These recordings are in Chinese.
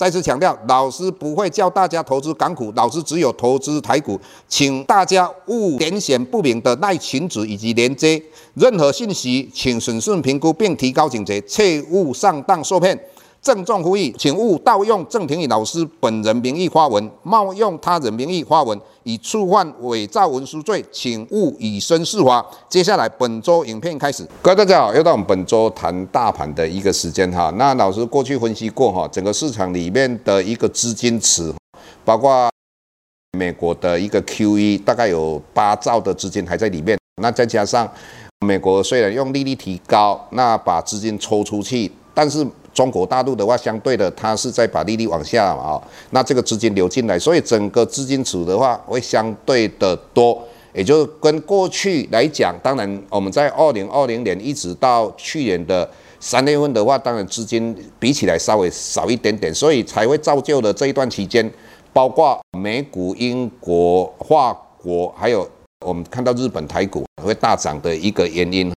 再次强调，老师不会教大家投资港股，老师只有投资台股，请大家勿点选不明的赖群组以及连接，任何信息请审慎评估并提高警觉，切勿上当受骗。郑重呼吁，请勿盗用郑庭宇老师本人名义发文，冒用他人名义发文，以触犯伪造文书罪，请勿以身试法。接下来本周影片开始，各位大家好，又到我们本周谈大盘的一个时间哈。那老师过去分析过哈，整个市场里面的一个资金池，包括美国的一个 QE，大概有八兆的资金还在里面。那再加上美国虽然用利率提高，那把资金抽出去，但是。中国大陆的话，相对的，它是在把利率往下嘛，啊，那这个资金流进来，所以整个资金池的话会相对的多，也就跟过去来讲，当然我们在二零二零年一直到去年的三月份的话，当然资金比起来稍微少一点点，所以才会造就了这一段期间，包括美股、英国、法国，还有我们看到日本台股会大涨的一个原因。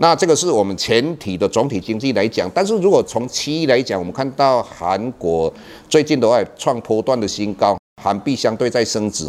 那这个是我们全体的总体经济来讲，但是如果从区域来讲，我们看到韩国最近的话创波段的新高，韩币相对在升值。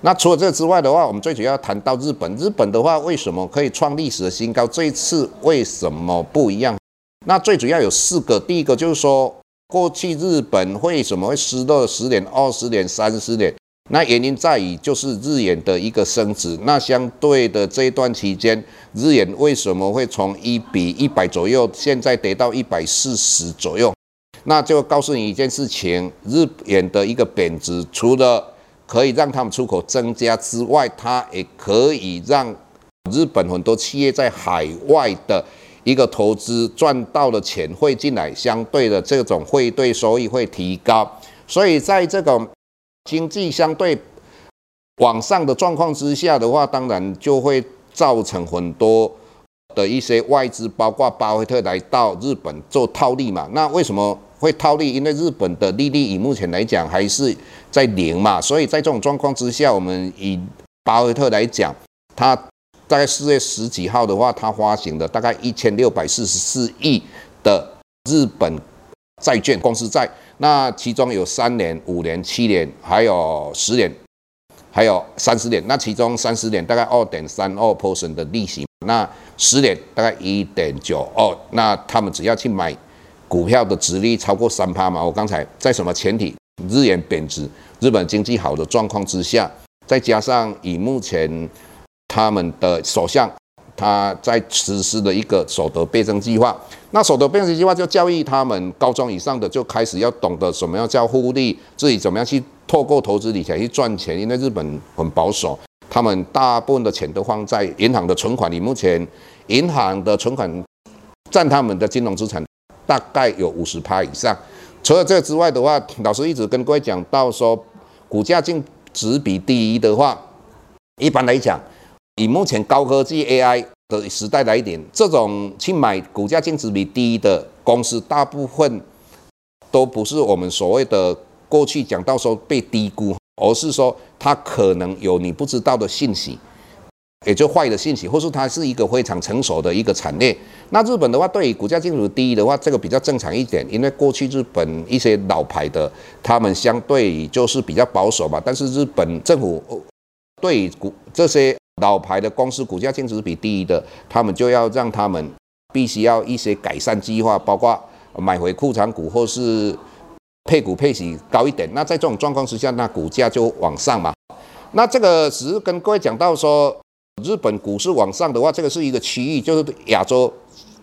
那除了这之外的话，我们最主要谈到日本，日本的话为什么可以创历史的新高？这一次为什么不一样？那最主要有四个，第一个就是说，过去日本为什么会失落十年、二十年、三十年？那原因在于就是日元的一个升值，那相对的这一段期间，日元为什么会从一比一百左右，现在跌到一百四十左右？那就告诉你一件事情，日元的一个贬值，除了可以让他们出口增加之外，它也可以让日本很多企业在海外的一个投资赚到的钱汇进来，相对的这种汇兑收益会提高，所以在这个。经济相对往上的状况之下的话，当然就会造成很多的一些外资，包括巴菲特来到日本做套利嘛。那为什么会套利？因为日本的利率以目前来讲还是在零嘛，所以在这种状况之下，我们以巴菲特来讲，他大概四月十几号的话，他发行的大概一千六百四十四亿的日本债券公司债。那其中有三年、五年、七年，还有十年，还有三十年。那其中三十年大概二点三二 percent 的利息，那十年大概一点九二。那他们只要去买股票的殖利率超过三趴嘛？我刚才在什么前提？日元贬值，日本经济好的状况之下，再加上以目前他们的首相。他在实施的一个所得倍增计划，那所得倍增计划就教育他们高中以上的就开始要懂得什么样叫互利，自己怎么样去透过投资理财去赚钱。因为日本很保守，他们大部分的钱都放在银行的存款里。目前银行的存款占他们的金融资产大概有五十趴以上。除了这之外的话，老师一直跟各位讲到说，股价净值比低的话，一般来讲。以目前高科技 AI 的时代来点，这种去买股价净值比低的公司，大部分都不是我们所谓的过去讲到说被低估，而是说它可能有你不知道的信息，也就坏的信息，或是它是一个非常成熟的一个产业。那日本的话，对于股价净值低的话，这个比较正常一点，因为过去日本一些老牌的，他们相对就是比较保守吧。但是日本政府对股这些。老牌的公司股价净值比低的，他们就要让他们必须要一些改善计划，包括买回库藏股或是配股配息高一点。那在这种状况之下，那股价就往上嘛。那这个只是跟各位讲到说，日本股市往上的话，这个是一个区域，就是亚洲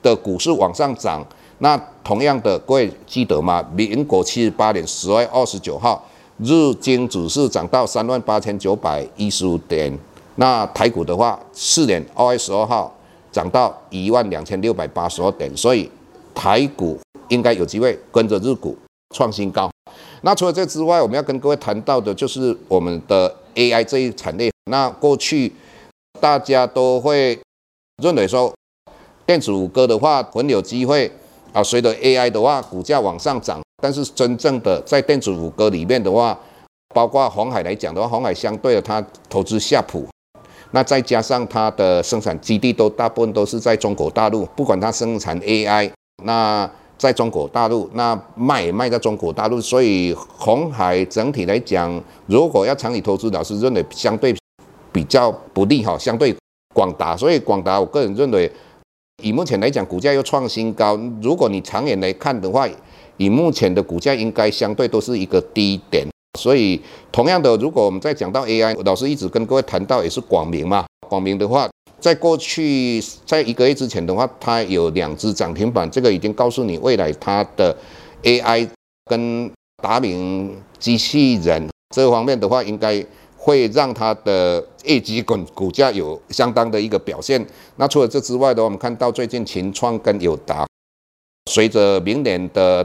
的股市往上涨。那同样的，各位记得吗？民国七十八年十月二十九号，日经指数涨到三万八千九百一十五点。那台股的话，四年二月十二号涨到一万两千六百八十二点，所以台股应该有机会跟着日股创新高。那除了这之外，我们要跟各位谈到的就是我们的 AI 这一产业。那过去大家都会认为说，电子五哥的话很有机会啊，随着 AI 的话，股价往上涨。但是真正的在电子五哥里面的话，包括红海来讲的话，红海相对的它投资夏普，那再加上它的生产基地都大部分都是在中国大陆，不管它生产 AI，那在中国大陆，那卖也卖在中国大陆，所以红海整体来讲，如果要长期投资，老师认为相对比较不利哈，相对广达，所以广达我个人认为，以目前来讲，股价又创新高，如果你长远来看的话，以目前的股价应该相对都是一个低点。所以，同样的，如果我们再讲到 AI，老师一直跟各位谈到也是广明嘛。广明的话，在过去在一个月之前的话，它有两只涨停板，这个已经告诉你未来它的 AI 跟达明机器人这方面的话，应该会让它的业绩跟股价有相当的一个表现。那除了这之外的话，我们看到最近秦创跟友达，随着明年的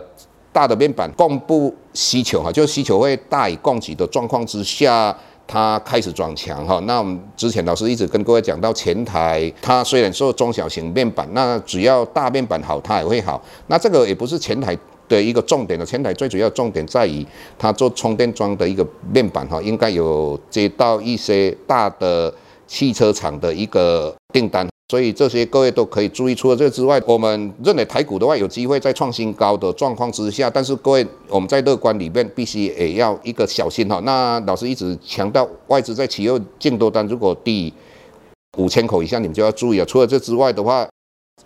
大的面板供不需求哈，就需求会大于供给的状况之下，它开始转强哈。那我们之前老师一直跟各位讲到前台，它虽然说中小型面板，那只要大面板好，它也会好。那这个也不是前台的一个重点的，前台最主要重点在于它做充电桩的一个面板哈，应该有接到一些大的汽车厂的一个订单。所以这些各位都可以注意。除了这之外，我们认为台股的话有机会在创新高的状况之下，但是各位我们在乐观里面必须也要一个小心哈。那老师一直强调，外资在企业净多单如果低五千口以下，你们就要注意了。除了这之外的话，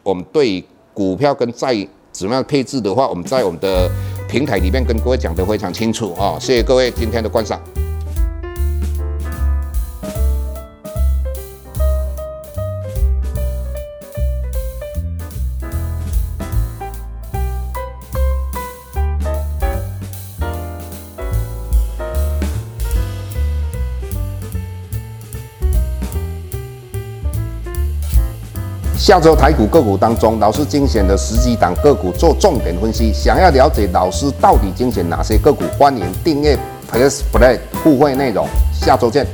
我们对股票跟债怎么样配置的话，我们在我们的平台里面跟各位讲得非常清楚啊。谢谢各位今天的观赏。下周台股个股当中，老师精选的十几档个股做重点分析。想要了解老师到底精选哪些个股，欢迎订阅 Plus Play 互惠内容。下周见。